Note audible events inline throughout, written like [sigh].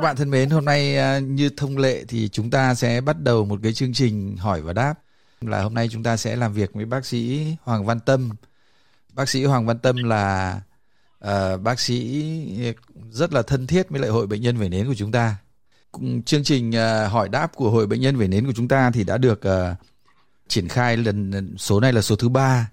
các bạn thân mến, hôm nay à, như thông lệ thì chúng ta sẽ bắt đầu một cái chương trình hỏi và đáp. Là hôm nay chúng ta sẽ làm việc với bác sĩ Hoàng Văn Tâm. Bác sĩ Hoàng Văn Tâm là uh, bác sĩ rất là thân thiết với lại hội bệnh nhân về nến của chúng ta. Chương trình uh, hỏi đáp của hội bệnh nhân về nến của chúng ta thì đã được uh, triển khai lần số này là số thứ ba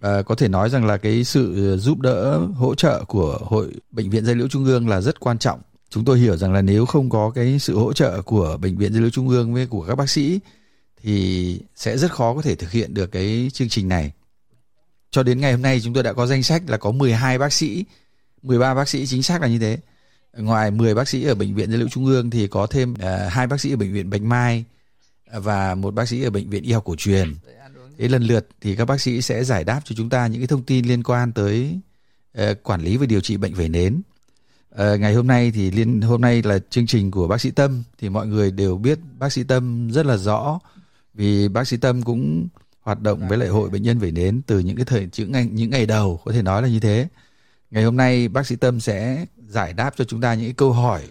À, có thể nói rằng là cái sự giúp đỡ hỗ trợ của hội bệnh viện dây liễu trung ương là rất quan trọng chúng tôi hiểu rằng là nếu không có cái sự hỗ trợ của bệnh viện dây liễu trung ương với của các bác sĩ thì sẽ rất khó có thể thực hiện được cái chương trình này. Cho đến ngày hôm nay chúng tôi đã có danh sách là có 12 bác sĩ 13 bác sĩ chính xác là như thế. Ngoài 10 bác sĩ ở bệnh viện dây liễu trung ương thì có thêm uh, hai bác sĩ ở bệnh viện bạch mai và một bác sĩ ở bệnh viện y học cổ truyền. Thế lần lượt thì các bác sĩ sẽ giải đáp cho chúng ta những cái thông tin liên quan tới uh, quản lý và điều trị bệnh vẩy nến. À, ngày hôm nay thì liên hôm nay là chương trình của bác sĩ tâm. Thì mọi người đều biết bác sĩ tâm rất là rõ vì bác sĩ tâm cũng hoạt động với lại hội bệnh nhân vẩy nến từ những cái thời những ngày những ngày đầu có thể nói là như thế. Ngày hôm nay bác sĩ tâm sẽ giải đáp cho chúng ta những câu hỏi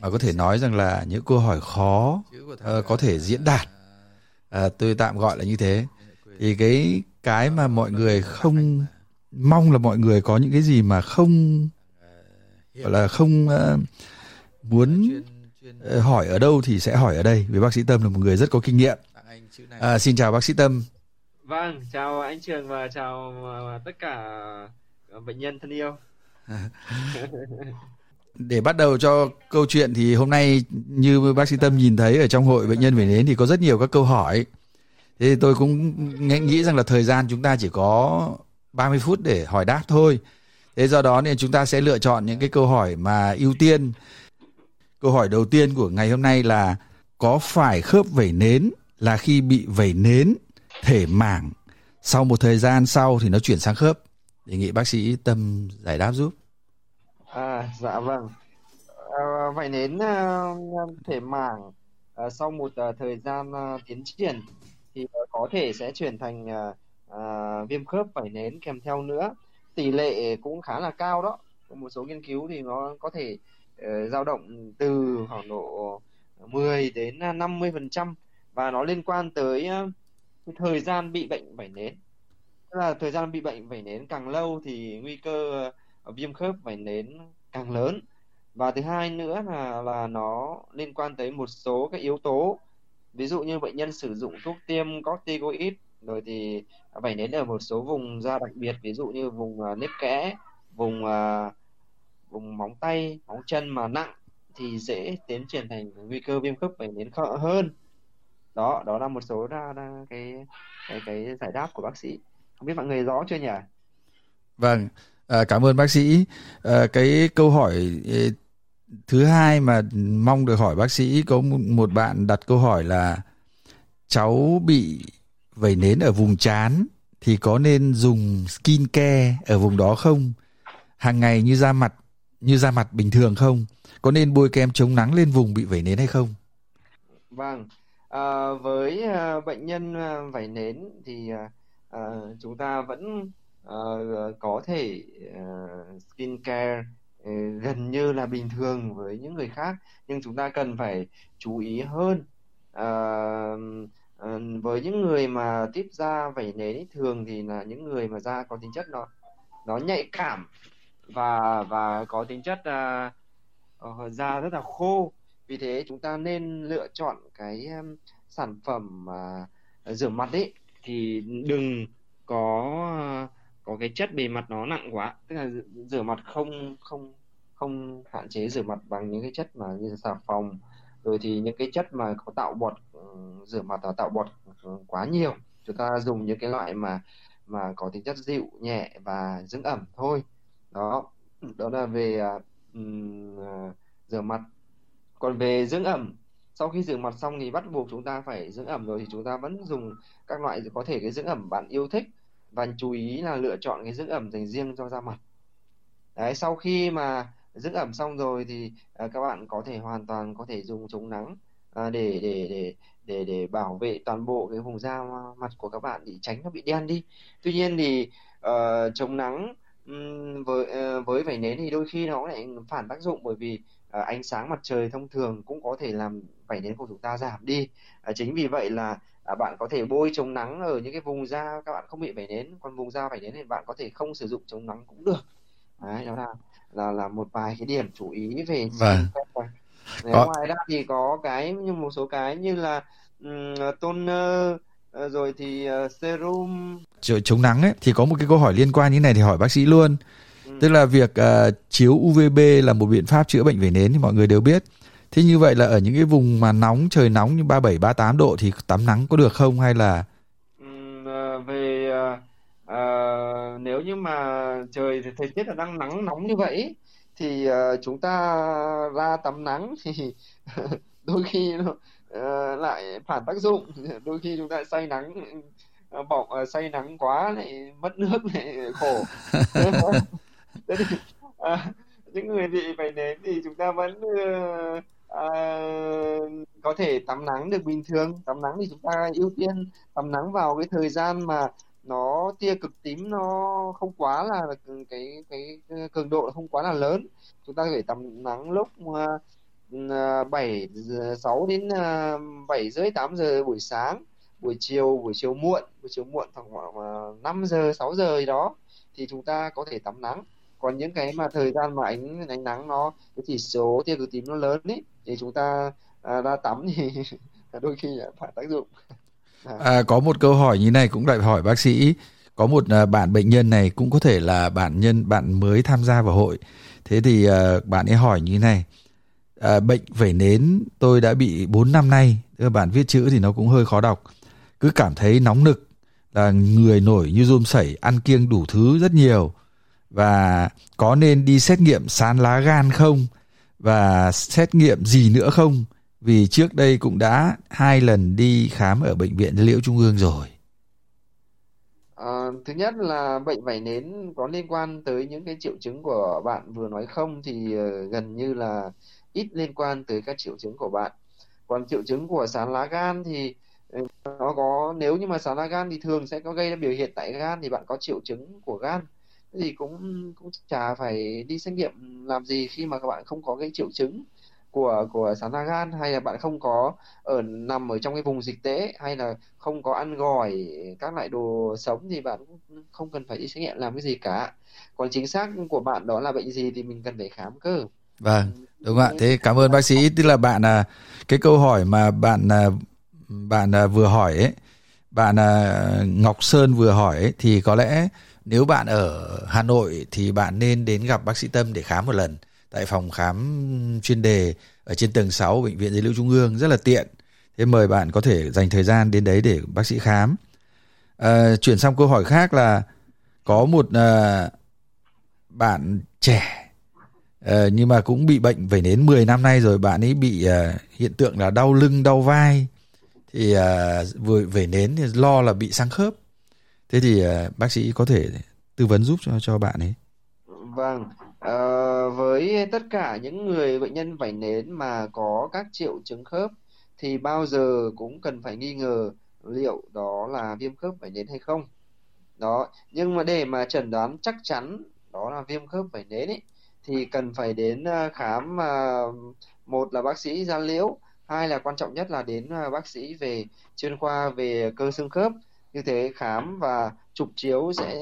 mà có thể nói rằng là những câu hỏi khó uh, có thể diễn đạt. À, tôi tạm gọi là như thế. Thì cái cái mà mọi người không mong là mọi người có những cái gì mà không gọi là không uh, muốn uh, hỏi ở đâu thì sẽ hỏi ở đây. Vì bác sĩ tâm là một người rất có kinh nghiệm. À, xin chào bác sĩ tâm. Vâng chào anh trường và chào tất cả bệnh nhân thân yêu. [laughs] Để bắt đầu cho câu chuyện thì hôm nay như bác sĩ tâm nhìn thấy ở trong hội bệnh nhân về nến thì có rất nhiều các câu hỏi. Thế tôi cũng nghĩ rằng là thời gian chúng ta chỉ có 30 phút để hỏi đáp thôi thế do đó nên chúng ta sẽ lựa chọn những cái câu hỏi mà ưu tiên. Câu hỏi đầu tiên của ngày hôm nay là có phải khớp vẩy nến là khi bị vẩy nến thể mảng? Sau một thời gian sau thì nó chuyển sang khớp. Đề nghị bác sĩ tâm giải đáp giúp. À dạ vâng. À, vẩy nến ờ, thể mảng à, sau một à, thời gian à, tiến triển thì có thể sẽ chuyển thành à, à, viêm khớp vẩy nến kèm theo nữa tỷ lệ cũng khá là cao đó. Một số nghiên cứu thì nó có thể uh, dao động từ khoảng độ ờ, 10 đến ờ, 50 phần trăm và nó liên quan tới uh, thời gian bị bệnh vẩy nến. Tức là thời gian bị bệnh vẩy nến càng lâu thì nguy cơ uh, viêm khớp vẩy nến càng lớn. Và thứ hai nữa là là nó liên quan tới một số các yếu tố. Ví dụ như bệnh nhân sử dụng thuốc tiêm corticoid rồi thì vẩy nến ở một số vùng da đặc biệt ví dụ như vùng uh, nếp kẽ vùng uh, vùng móng tay móng chân mà nặng thì dễ tiến triển thành nguy cơ viêm khớp vẩy nến hơn. Đó đó là một số ra, ra cái cái cái giải đáp của bác sĩ. Không biết mọi người rõ chưa nhỉ? Vâng. À, cảm ơn bác sĩ. À, cái câu hỏi thứ hai mà mong được hỏi bác sĩ có một bạn đặt câu hỏi là cháu bị vẩy nến ở vùng trán thì có nên dùng skin care ở vùng đó không? Hàng ngày như da mặt như da mặt bình thường không? Có nên bôi kem chống nắng lên vùng bị vẩy nến hay không? Vâng. À, với à, bệnh nhân à, vẩy nến thì à, chúng ta vẫn à, có thể à, skin care gần như là bình thường với những người khác. Nhưng chúng ta cần phải chú ý hơn à, Ờ, với những người mà tiếp da vẩy nến thường thì là những người mà da có tính chất nó nó nhạy cảm và và có tính chất uh, da rất là khô. Vì thế chúng ta nên lựa chọn cái um, sản phẩm uh, rửa mặt ấy thì đừng có uh, có cái chất bề mặt nó nặng quá. Tức là rửa mặt không không không hạn chế rửa mặt bằng những cái chất mà như xà phòng rồi thì những cái chất mà có tạo bọt ừ, rửa mặt và tạo bọt ừ, quá nhiều. Chúng ta dùng những cái loại mà mà có tính chất dịu nhẹ và dưỡng ẩm thôi. Đó. Đó là về uh, uh, rửa mặt. Còn về dưỡng ẩm sau khi rửa mặt xong thì bắt buộc chúng ta phải dưỡng ẩm rồi thì chúng ta vẫn dùng các loại có thể cái dưỡng ẩm bạn yêu thích và chú ý là lựa chọn cái dưỡng ẩm dành riêng cho da mặt. Đấy sau khi mà dưỡng ẩm xong rồi thì uh, các bạn có thể hoàn toàn có thể dùng chống nắng uh, để để để để để bảo vệ toàn bộ cái vùng da mặt của các bạn để tránh nó bị đen đi. Tuy nhiên thì uh, chống nắng um, với uh, với vảy nến thì đôi khi nó lại phản tác dụng bởi vì à, ánh sáng mặt trời thông thường cũng có thể làm vảy nến của chúng ta giảm đi. Chính vì vậy là bạn có thể bôi chống nắng ở những cái vùng da các bạn không bị vảy nến. Còn vùng da vảy nến thì bạn có thể không sử dụng chống nắng cũng được. Đấy đó là là là một vài cái điểm chú ý về vâng. Có... ngoài ra thì có cái như một số cái như là um, toner ờ, rồi thì uh, serum. Chống nắng ấy thì có một cái câu hỏi liên quan như này thì hỏi bác sĩ luôn. Ừ. tức là việc uh, chiếu UVB là một biện pháp chữa bệnh vẩy nến thì mọi người đều biết. Thế như vậy là ở những cái vùng mà nóng trời nóng như 37 38 độ thì tắm nắng có được không? Hay là um, về uh, uh, nếu như mà trời thời tiết là đang nắng nóng như vậy thì uh, chúng ta ra tắm nắng thì [laughs] đôi khi nó uh, lại phản tác dụng. Đôi khi chúng ta say nắng uh, bỏng uh, say nắng quá lại mất nước lại khổ. [laughs] Thế thì, uh, những người bị vẩy nến thì chúng ta vẫn uh, uh, có thể tắm nắng được bình thường. Tắm nắng thì chúng ta ưu tiên tắm nắng vào cái thời gian mà nó tia cực tím nó không quá là cái cái, cường độ không quá là lớn. Chúng ta có thể tắm nắng lúc ờ, ờ, bảy sáu đến ờ, bảy rưỡi tám giờ buổi sáng buổi chiều buổi chiều muộn buổi chiều muộn khoảng năm giờ sáu giờ gì đó thì chúng ta có thể tắm nắng. Còn những cái mà thời gian mà ánh ánh nắng nó cái chỉ số tia cực tím nó lớn ấy thì chúng ta à, ra tắm thì [laughs] đôi khi phải tác dụng. À, có một câu hỏi như này cũng lại hỏi bác sĩ. Có một à, bạn bệnh nhân này cũng có thể là bạn nhân bạn mới tham gia vào hội. Thế thì uh, bạn ấy hỏi như này. Uh, bệnh vẩy nến tôi đã bị 4 năm nay Đưa bạn viết chữ thì nó cũng hơi khó đọc. Cứ cảm thấy nóng nực là người nổi như rôm sẩy ăn kiêng đủ thứ rất nhiều. Và có nên đi xét nghiệm sán lá gan không? Và xét nghiệm gì nữa không? Vì trước đây cũng đã hai lần đi khám ở bệnh viện Liễu Trung ương rồi. À, thứ nhất là bệnh vảy nến có liên quan tới những cái triệu chứng của bạn vừa nói không thì ờ, gần như là ít liên quan tới các triệu chứng của bạn. Còn triệu chứng của sán lá gan thì ờ, nó có nếu như mà sán lá gan thì thường sẽ có gây ra biểu hiện tại gan thì bạn có triệu chứng của gan thì cũng cũng chả phải đi xét nghiệm làm gì khi mà các bạn không có cái triệu chứng của của sán lá gan hay là bạn không có ở nằm ở trong cái vùng dịch tễ? Hay là không có ăn gỏi các loại đồ sống thì bạn cũng không cần phải đi xét nghiệm làm cái gì cả? Còn chính xác của bạn đó là bệnh gì thì mình cần phải khám cơ. Vâng đúng ạ. Thế cảm ơn bác sĩ. Tức là bạn là cái câu hỏi mà bạn à, bạn à, vừa hỏi ấy bạn à, Ngọc Sơn vừa hỏi ấy, thì có lẽ nếu bạn ở Hà Nội thì bạn nên đến gặp bác sĩ Tâm để khám một lần tại phòng khám chuyên đề ở trên tầng 6 bệnh viện Dây Liễu Trung ương rất là tiện. Thế mời bạn có thể dành thời gian đến đấy để bác sĩ khám. À, chuyển sang câu hỏi khác là có một à, bạn trẻ à, nhưng mà cũng bị bệnh về nến 10 năm nay rồi bạn ấy bị à, hiện tượng là đau lưng đau vai thì à, vừa về nến thì lo là bị sang khớp thế thì à, bác sĩ có thể tư vấn giúp cho cho bạn ấy vâng À, với tất cả những người bệnh nhân vảy nến mà có các triệu chứng khớp thì bao giờ cũng cần phải nghi ngờ liệu đó là viêm khớp vảy nến hay không. Đó, nhưng mà để mà chẩn đoán chắc chắn đó là viêm khớp vảy nến ấy thì cần phải đến ờ, khám ờ, một là bác sĩ da liễu, hai là quan trọng nhất là đến bác sĩ về chuyên khoa về cơ xương khớp. Như thế khám và chụp chiếu sẽ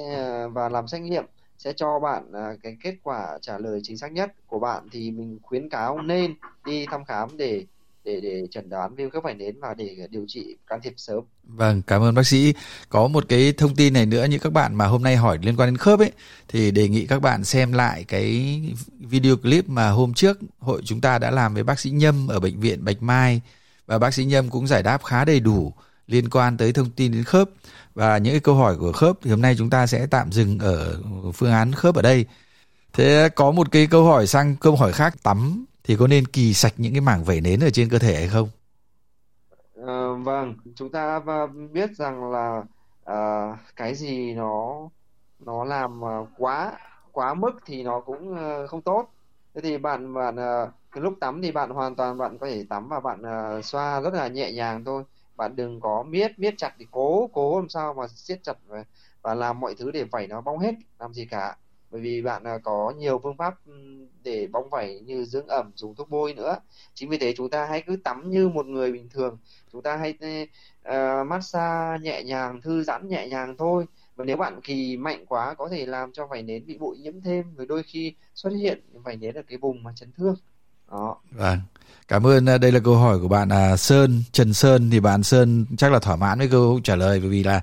và làm xét nghiệm sẽ cho bạn à, cái kết quả trả lời chính xác nhất của bạn thì mình khuyến cáo nên đi thăm khám để để để chẩn đoán viêm khớp vảy nến và để điều trị can thiệp sớm. Vâng, cảm ơn bác sĩ. Có một cái thông tin này nữa như các bạn mà hôm nay hỏi liên quan đến khớp ấy thì đề nghị các bạn xem lại cái video clip mà hôm trước hội chúng ta đã làm với bác sĩ Nhâm ở bệnh viện Bạch Mai và bác sĩ Nhâm cũng giải đáp khá đầy đủ liên quan tới thông tin đến khớp và những cái câu hỏi của khớp thì hôm nay chúng ta sẽ tạm dừng ở phương án khớp ở đây. Thế có một cái câu hỏi sang câu hỏi khác tắm thì có nên kỳ sạch những cái mảng vẩy nến ở trên cơ thể hay không? À, vâng, chúng ta biết rằng là à, cái gì nó nó làm ờ, quá quá mức thì nó cũng không tốt. Thế thì bạn bạn cái lúc tắm thì bạn hoàn toàn bạn có thể tắm và bạn xoa rất là nhẹ nhàng thôi bạn đừng có miết miết chặt thì cố cố làm sao mà siết chặt và, và làm mọi thứ để vảy nó bong hết làm gì cả. Bởi vì bạn à, có nhiều phương pháp để bong vảy như dưỡng ẩm dùng thuốc bôi nữa. Chính vì thế chúng ta hãy cứ tắm như một người bình thường. Chúng ta hãy uh, massage nhẹ nhàng thư giãn nhẹ nhàng thôi. Và nếu bạn kỳ mạnh quá có thể làm cho vảy nến bị bụi nhiễm thêm. Rồi đôi khi xuất hiện vảy nến ở cái vùng mà chấn thương. Đó. Vâng cảm ơn à, đây là câu hỏi của bạn à, Sơn Trần Sơn. Thì bạn Sơn chắc là thỏa mãn với câu trả lời bởi vì là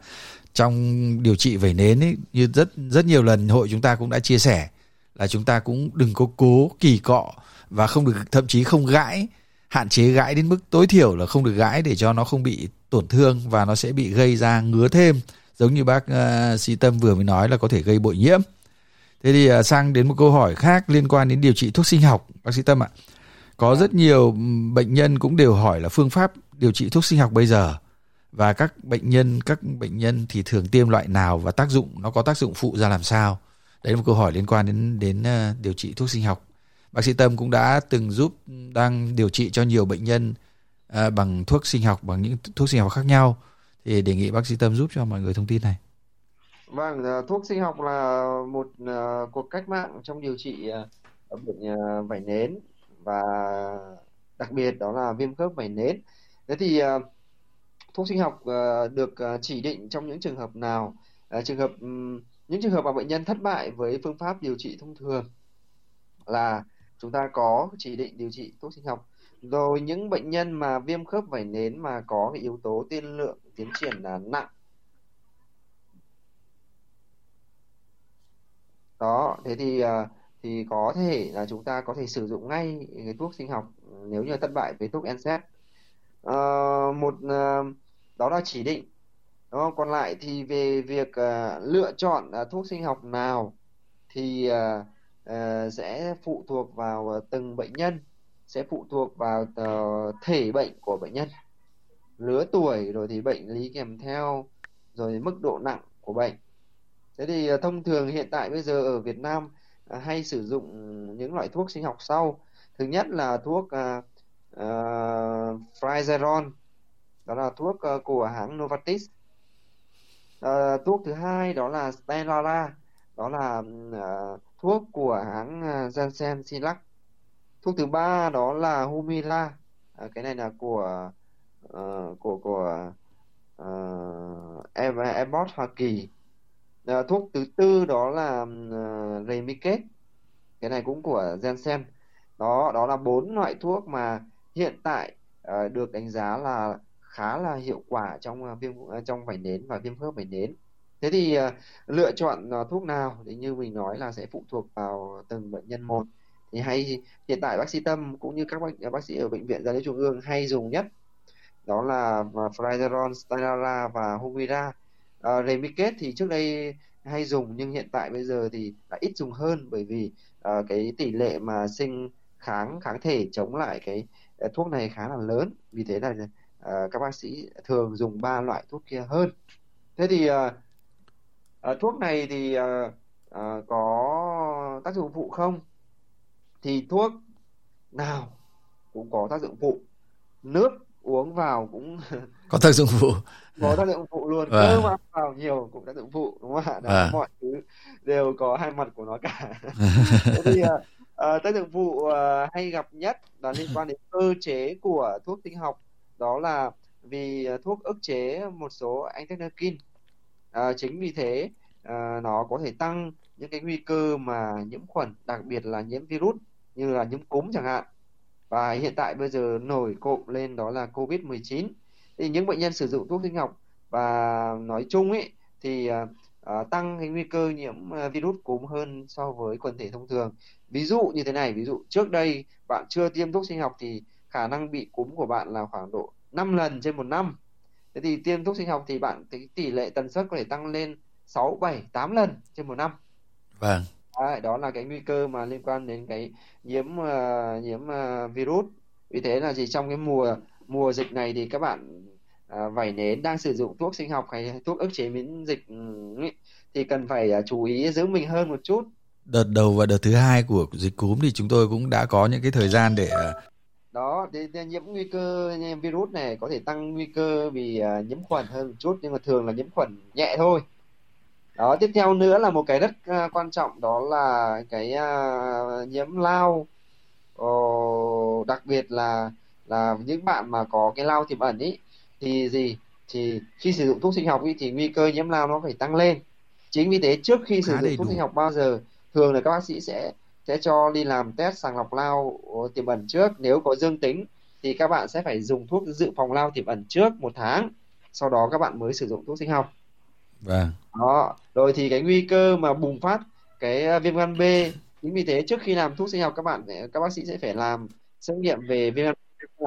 trong điều trị vẩy nến ấy, như rất rất nhiều lần hội chúng ta cũng đã chia sẻ là chúng ta cũng đừng có cố kỳ cọ và không được thậm chí không gãi hạn chế gãi đến mức tối thiểu là không được gãi để cho nó không bị tổn thương và nó sẽ bị gây ra ngứa thêm. Giống như bác uh, sĩ tâm vừa mới nói là có thể gây bội nhiễm. Thế thì uh, sang đến một câu hỏi khác liên quan đến điều trị thuốc sinh học. Bác sĩ tâm ạ có rất nhiều bệnh nhân cũng đều hỏi là phương pháp điều trị thuốc sinh học bây giờ và các bệnh nhân các bệnh nhân thì thường tiêm loại nào và tác dụng nó có tác dụng phụ ra làm sao? Đấy là một câu hỏi liên quan đến đến uh, điều trị thuốc sinh học. Bác sĩ tâm cũng đã từng giúp đang điều trị cho nhiều bệnh nhân uh, bằng thuốc sinh học bằng những thuốc sinh học khác nhau. Thì đề nghị bác sĩ tâm giúp cho mọi người thông tin này. Vâng thuốc sinh học là một uh, cuộc cách mạng trong điều trị uh, bệnh uh, vảy nến và đặc biệt đó là viêm khớp vảy nến. Thế thì uh, thuốc sinh học uh, được uh, chỉ định trong những trường hợp nào? Uh, trường hợp um, những trường hợp mà bệnh nhân thất bại với phương pháp điều trị thông thường là chúng ta có chỉ định điều trị thuốc sinh học. Rồi những bệnh nhân mà viêm khớp vảy nến mà có cái yếu tố tiên lượng tiến triển là nặng. Đó thế thì thì có thể là chúng ta có thể sử dụng ngay cái thuốc sinh học nếu như thất bại với thuốc NSAID à, ờ, một ờ, đó là chỉ định đó còn lại thì về việc à, lựa chọn à, thuốc sinh học nào thì à, à, sẽ phụ thuộc vào từng bệnh nhân sẽ phụ thuộc vào uh, thể bệnh của bệnh nhân. Lứa tuổi rồi thì bệnh lý kèm theo rồi mức độ nặng của bệnh. Thế thì thông thường hiện tại bây giờ ở Việt Nam À, hay sử dụng những loại thuốc sinh học sau thứ nhất là thuốc à, à, uh, uh, Frizeron đó là thuốc uh, của hãng Novartis uh, thuốc thứ hai đó là Stelara, đó là uh, thuốc của hãng uh, Janssen Silac. Thuốc thứ ba đó là Humira, uh, cái này là của uh, của của uh, Abbott Hoa Kỳ. À, thuốc thứ tư đó là uh, Remicade, cái này cũng của Janssen. Đó, đó là bốn loại thuốc mà hiện tại uh, được đánh giá là khá là hiệu quả trong uh, viêm uh, trong vảy nến và viêm khớp vảy nến. Thế thì uh, lựa chọn uh, thuốc nào thì như mình nói là sẽ phụ thuộc vào từng bệnh nhân một. Thì hay hiện tại bác sĩ tâm cũng như các bác, bác sĩ ở bệnh viện gia liễu trung ương hay dùng nhất. Đó là Flyderon, Stelara và Humira uh, Remicade thì trước đây hay dùng nhưng hiện tại bây giờ thì đã ít dùng hơn bởi vì uh, cái tỷ lệ mà sinh kháng kháng thể chống lại cái uh, thuốc này khá là lớn. Vì thế là uh, các bác sĩ thường dùng ba loại thuốc kia hơn. Thế thì uh, uh, thuốc này thì uh, uh, có tác dụng phụ không? Thì thuốc nào cũng có tác dụng phụ. Nước uống vào cũng có tác dụng phụ. [laughs] Có tác dụng phụ luôn. À. cơm ăn vào nhiều cũng tác dụng phụ đúng không ạ? À. mọi thứ đều có hai mặt của nó cả. [laughs] Thế thì uh, uh, tác dụng phụ uh, hay gặp nhất là liên quan đến cơ chế của thuốc sinh học. Đó là vì thuốc ức chế một số antitrypsin à, chính vì thế à, nó có thể tăng những cái nguy cơ mà nhiễm khuẩn đặc biệt là nhiễm virus như là nhiễm cúm chẳng hạn và hiện tại bây giờ nổi cộm lên đó là covid 19 thì những bệnh nhân sử dụng thuốc sinh học và nói chung ấy thì à, à tăng cái nguy cơ nhiễm à, virus cúm hơn so với quần thể thông thường. Ví dụ như thế này ví dụ trước đây bạn chưa tiêm thuốc sinh học thì khả năng bị cúm của bạn là khoảng độ 5 lần trên một năm. Thế thì tiêm thuốc sinh học thì bạn cái tỷ lệ tần suất có thể tăng lên 6, 7, 8 lần trên một năm. Vâng. Đấy, đó là cái nguy cơ mà liên quan đến cái nhiễm uh, nhiễm uh, virus. Vì thế là chỉ trong cái mùa mùa dịch này thì các bạn uh, vảy nến đang sử dụng thuốc sinh học hay thuốc ức chế miễn dịch ý, thì cần phải uh, chú ý giữ mình hơn một chút. Đợt đầu và đợt thứ hai của dịch cúm thì chúng tôi cũng đã có những cái thời gian để đó thì, thì nhiễm nguy cơ virus này có thể tăng nguy cơ vì uh, nhiễm khuẩn hơn một chút nhưng mà thường là nhiễm khuẩn nhẹ thôi đó tiếp theo nữa là một cái rất uh, quan trọng đó là cái uh, nhiễm lao. Uh, đặc biệt là là những bạn mà có cái lao tiềm ẩn ý thì gì? Thì khi sử dụng thuốc sinh học ý, thì nguy cơ nhiễm lao nó phải tăng lên. Chính vì thế trước khi sử dụng thuốc sinh học bao giờ thường là các bác sĩ sẽ sẽ cho đi làm test sàng lọc lao tiềm ẩn trước. Nếu có dương tính thì các bạn sẽ phải dùng thuốc dự phòng lao tiềm ẩn trước một tháng. Sau đó các bạn mới sử dụng thuốc sinh học vâng. Đó rồi thì cái nguy cơ mà bùng phát cái à, viêm gan B chính vì thế trước khi làm thuốc sinh học các bạn à, các bác sĩ sẽ phải làm xét nghiệm về viêm gan B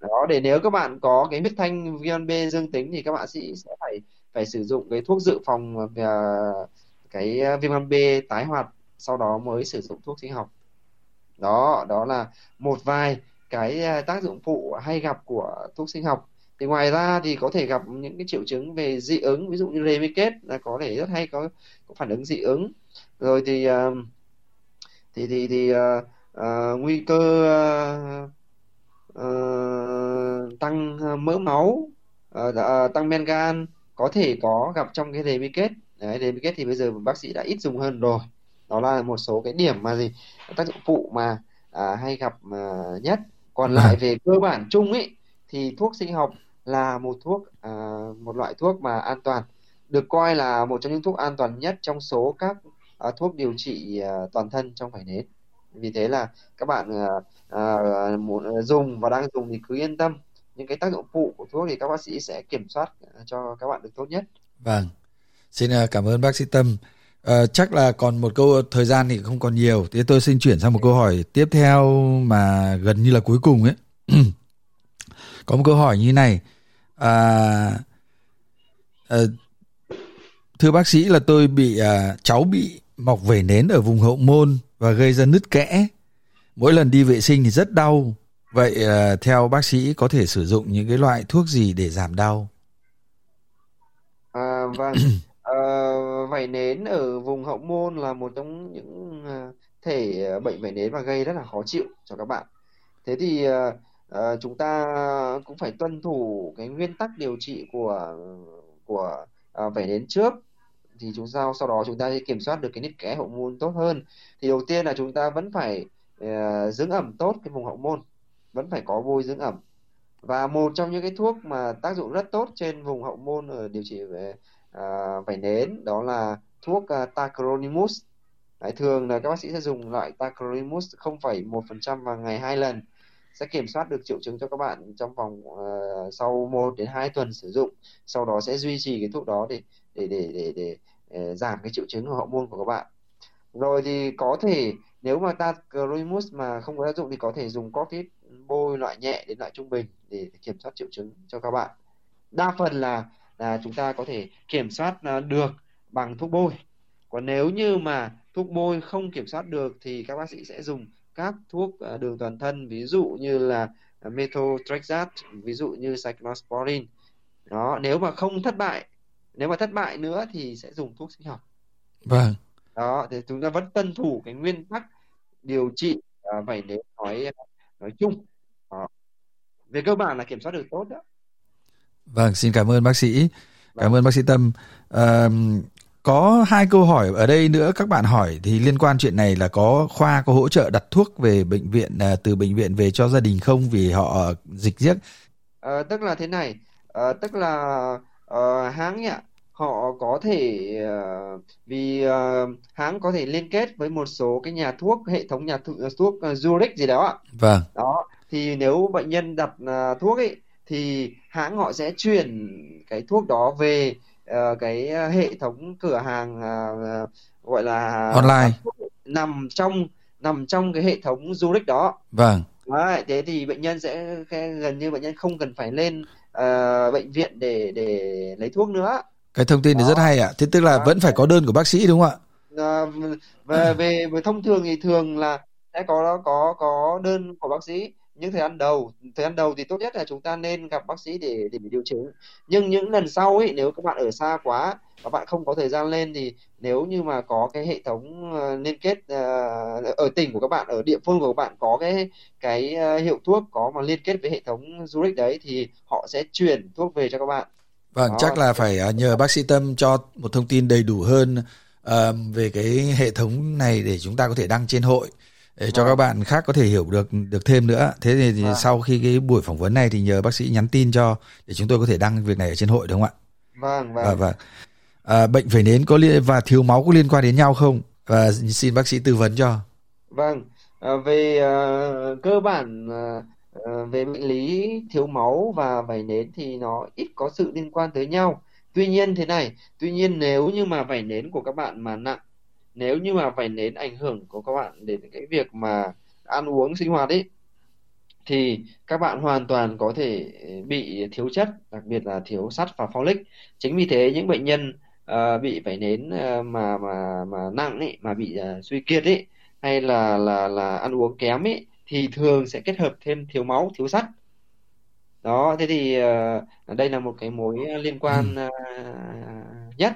đó để nếu các bạn có cái huyết thanh viêm gan B dương tính thì các bác sĩ sẽ phải phải sử dụng cái thuốc dự phòng uh, cái viêm gan B tái hoạt sau đó mới sử dụng thuốc sinh học. Đó đó là một vài cái tác dụng phụ hay gặp của thuốc sinh học thì ngoài ra thì có thể gặp những cái triệu chứng về dị ứng ví dụ như kết là có thể rất hay có, có phản ứng dị ứng. Rồi thì uh, thì thì thì uh, uh, nguy cơ uh, uh, tăng mỡ máu uh, uh, tăng men gan có thể có gặp trong cái kết. Đấy kết thì bây giờ bác sĩ đã ít dùng hơn rồi. Đó là một số cái điểm mà gì tác dụng phụ mà à, hay gặp à, nhất. Còn lại về cơ bản chung ấy thì thuốc sinh học là một thuốc à, một loại thuốc mà an toàn được coi là một trong những thuốc an toàn nhất trong số các à, thuốc điều trị à, toàn thân trong vảy nến. Vì thế là các bạn à, à, muốn dùng và đang dùng thì cứ yên tâm. Những cái tác dụng phụ của thuốc thì các bác sĩ sẽ kiểm soát à, cho các bạn được tốt nhất. Vâng. Xin à, cảm ơn bác sĩ tâm. À, chắc là còn một câu thời gian thì không còn nhiều. Thế tôi xin chuyển sang một câu hỏi tiếp theo mà gần như là cuối cùng ấy. [clears throat] có một câu hỏi như này. À, à, thưa bác sĩ là tôi bị à, cháu bị mọc vẩy nến ở vùng hậu môn và gây ra nứt kẽ. Mỗi lần đi vệ sinh thì rất đau. Vậy à, theo bác sĩ có thể sử dụng những cái loại thuốc gì để giảm đau? À, vâng. [clears throat] À, vẩy nến ở vùng hậu môn là một trong những à, thể bệnh vẩy nến và gây rất là khó chịu cho các bạn. Thế thì à, chúng ta cũng phải tuân thủ cái nguyên tắc điều trị của của à, vẩy nến trước. Thì chúng ta sau đó chúng ta sẽ kiểm soát được cái nít kẽ hậu môn tốt hơn. Thì đầu tiên là chúng ta vẫn phải uh, dưỡng ẩm tốt cái vùng hậu môn. Vẫn phải có bôi dưỡng ẩm. Và một trong những cái thuốc mà tác dụng rất tốt trên vùng hậu môn ở điều trị về ờ, uh, vẩy nến đó là thuốc uh, tacrolimus. Đấy, thường là các bác sĩ sẽ dùng loại tacrolimus 0,1% vào ngày hai lần sẽ kiểm soát được triệu chứng cho các bạn trong vòng uh, sau 1 đến 2 tuần sử dụng. Sau đó sẽ duy trì cái thuốc đó để để để để, để, để giảm cái triệu chứng của hậu môn của các bạn. Rồi thì có thể nếu mà ta Tacrolimus mà không có tác dụng thì có thể dùng corticoid bôi loại nhẹ đến loại trung bình để kiểm soát triệu chứng cho các bạn. Đa phần là là chúng ta có thể kiểm soát ờ, được bằng thuốc bôi. Còn nếu như mà thuốc bôi không kiểm soát được thì các bác sĩ sẽ dùng các thuốc à, đường toàn thân ví dụ như là methotrexate ví dụ như cyclosporin đó nếu mà không thất bại nếu mà thất bại nữa thì sẽ dùng thuốc sinh học. Vâng. Đó thì chúng ta vẫn tuân thủ cái nguyên tắc điều trị à, vậy nếu nói nói chung. Đó. về cơ bản là kiểm soát được tốt đó. Vâng xin cảm ơn bác sĩ. Cảm vâng. ơn bác sĩ tâm. À, có hai câu hỏi ở đây nữa các bạn hỏi thì liên quan chuyện này là có khoa có hỗ trợ đặt thuốc về bệnh viện à, từ bệnh viện về cho gia đình không? Vì họ dịch giết à, tức là thế này. À, tức là uh, hãng ạ họ có thể uh, vì uh, hãng có thể liên kết với một số cái nhà thuốc hệ thống nhà thuốc, thuốc uh, Zurich gì đó ạ. Vâng. Đó thì nếu bệnh nhân đặt uh, thuốc ấy thì hãng họ sẽ chuyển cái thuốc đó về uh, cái ờ, hệ thống cửa hàng uh, gọi là online. Nằm trong nằm trong cái hệ thống du lịch đó. Vâng. Đấy, thế thì bệnh nhân sẽ gần như bệnh nhân không cần phải lên uh, bệnh viện để để lấy thuốc nữa. Cái thông tin này rất hay ạ. À. thế tức là đó, vẫn phải có đơn của bác sĩ đúng không ạ? Uh, về về về thông thường thì thường là sẽ có có có đơn của bác sĩ những thời gian đầu thời gian đầu thì tốt nhất là chúng ta nên gặp bác sĩ để để điều chỉnh nhưng những lần sau ấy nếu các bạn ở xa quá và bạn không có thời gian lên thì nếu như mà có cái hệ thống uh, liên kết uh, ở tỉnh của các bạn ở địa phương của các bạn có cái cái uh, hiệu thuốc có mà liên kết với hệ thống du lịch đấy thì họ sẽ chuyển thuốc về cho các bạn. Vâng, Đó. chắc là phải nhờ bác sĩ Tâm cho một thông tin đầy đủ hơn về cái hệ thống này để chúng ta có thể đăng trên hội để cho vâng. các bạn khác có thể hiểu được được thêm nữa. Thế thì, thì vâng. sau khi cái buổi phỏng vấn này thì nhờ bác sĩ nhắn tin cho để chúng tôi có thể đăng việc này ở trên hội đúng không ạ? Vâng, vâng. À, vâng. À, bệnh vẩy nến có liên và thiếu máu có liên quan đến nhau không? Và xin bác sĩ tư vấn cho. Vâng, à, về uh, cơ bản uh, về bệnh lý thiếu máu và vẩy nến thì nó ít có sự liên quan tới nhau. Tuy nhiên thế này, tuy nhiên nếu như mà vẩy nến của các bạn mà nặng, nếu như mà vẩy nến ảnh hưởng của các bạn đến cái việc mà ăn uống sinh hoạt ấy thì các bạn hoàn toàn có thể bị thiếu chất, đặc biệt là thiếu sắt và folic. Chính vì thế những bệnh nhân uh, bị vẩy nến uh, mà mà mà nặng ấy, mà bị uh, suy kiệt ấy hay là là là ăn uống kém ấy thì thường sẽ kết hợp thêm thiếu máu, thiếu sắt. Đó, thế thì uh, đây là một cái mối liên quan uh, nhất.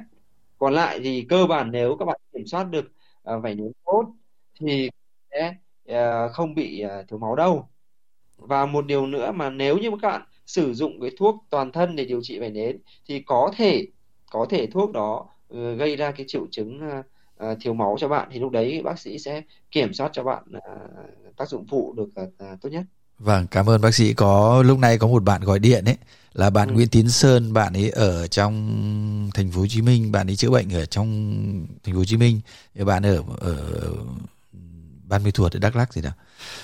Còn lại thì cơ bản nếu các bạn kiểm soát được ờ, uh, vảy nến tốt thì sẽ uh, không bị uh, thiếu máu đâu. Và một điều nữa mà nếu như các bạn sử dụng cái thuốc toàn thân để điều trị vảy nến thì có thể có thể thuốc đó uh, gây ra cái triệu chứng uh, uh, thiếu máu cho bạn thì lúc đấy bác sĩ sẽ kiểm soát cho bạn uh, tác dụng phụ được uh, tốt nhất. Vâng, cảm ơn bác sĩ. Có lúc này có một bạn gọi điện ấy là bạn ừ. Nguyễn Tiến Sơn, bạn ấy ở trong thành phố Hồ Chí Minh, bạn ấy chữa bệnh ở trong thành phố Hồ Chí Minh, bạn ở ở Ban Mê Thuột ở Đắk Lắk gì đó.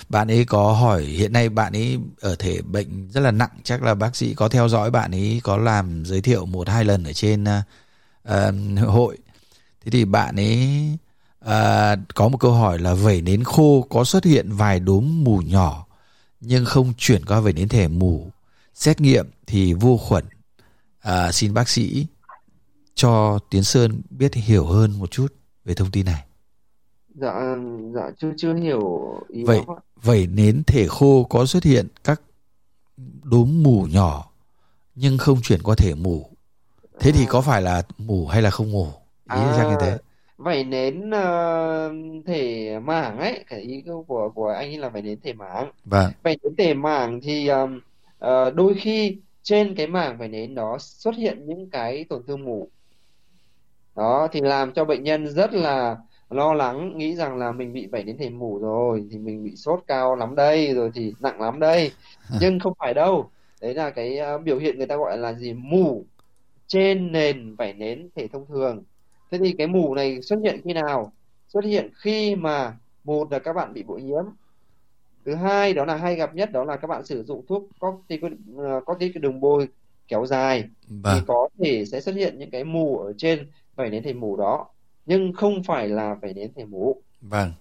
Bạn ấy có hỏi hiện nay bạn ấy ở thể bệnh rất là nặng, chắc là bác sĩ có theo dõi bạn ấy có làm giới thiệu một hai lần ở trên uh, hội. Thế thì bạn ấy uh, có một câu hỏi là vẩy nến khô có xuất hiện vài đốm mù nhỏ nhưng không chuyển qua vẩy nến thể mù. Xét nghiệm thì vô khuẩn. À, xin bác sĩ cho Tiến Sơn biết hiểu hơn một chút về thông tin này. Dạ, dạ chưa chưa hiểu ý vậy vậy nến thể khô có xuất hiện các đốm mù nhỏ nhưng không chuyển qua thể mù. Thế thì có phải là mù hay là không mù? Ý à, như thế. Vảy nến uh, thể mảng ấy, cái ý của của anh ấy là vảy nến thể mảng. Vâng. Vảy nến thể mảng thì um, uh, đôi khi trên cái mảng vảy nến đó xuất hiện những cái tổn thương mủ. Đó thì làm cho bệnh nhân rất là lo lắng nghĩ rằng là mình bị vẩy đến thể mủ rồi thì mình bị sốt cao lắm đây rồi thì nặng lắm đây [laughs] nhưng không phải đâu đấy là cái uh, biểu hiện người ta gọi là gì mủ trên nền vảy nến thể thông thường thế thì cái mủ này xuất hiện khi nào? Xuất hiện khi mà một là các bạn bị bội nhiễm. Thứ hai đó là hay gặp nhất đó là các bạn sử dụng thuốc corticosteroid kéo dài. Vâng. thì có thể sẽ xuất hiện những cái mù ở trên vảy nến thể mủ đó nhưng không phải là vảy nến thể mủ vâng.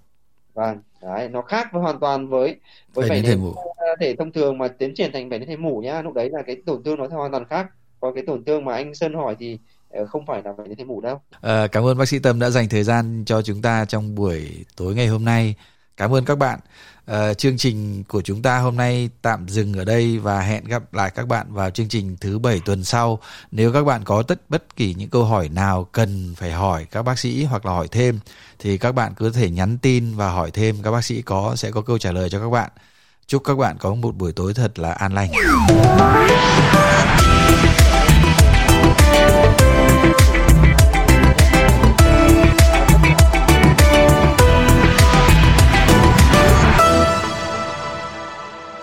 Vâng đấy nó khác với hoàn toàn với với vảy nến thể, mủ. thể thông thường mà tiến triển thành vảy nến thể mủ nhá. Lúc đấy là cái tổn thương nó hoàn toàn khác. Còn cái tổn thương mà anh Sơn hỏi thì ờ, Ờ, không phải là bệnh nến thể mủ đâu à, cảm ơn bác sĩ Tâm đã dành thời gian cho chúng ta trong buổi tối ngày hôm nay cảm ơn các bạn À, chương trình của chúng ta hôm nay tạm dừng ở đây và hẹn gặp lại các bạn vào chương trình thứ bảy tuần sau. Nếu các bạn có tất bất kỳ những câu hỏi nào cần phải hỏi các bác sĩ hoặc là hỏi thêm thì các bạn cứ thể nhắn tin và hỏi thêm các bác sĩ có sẽ có câu trả lời cho các bạn. Chúc các bạn có một buổi tối thật là an lành.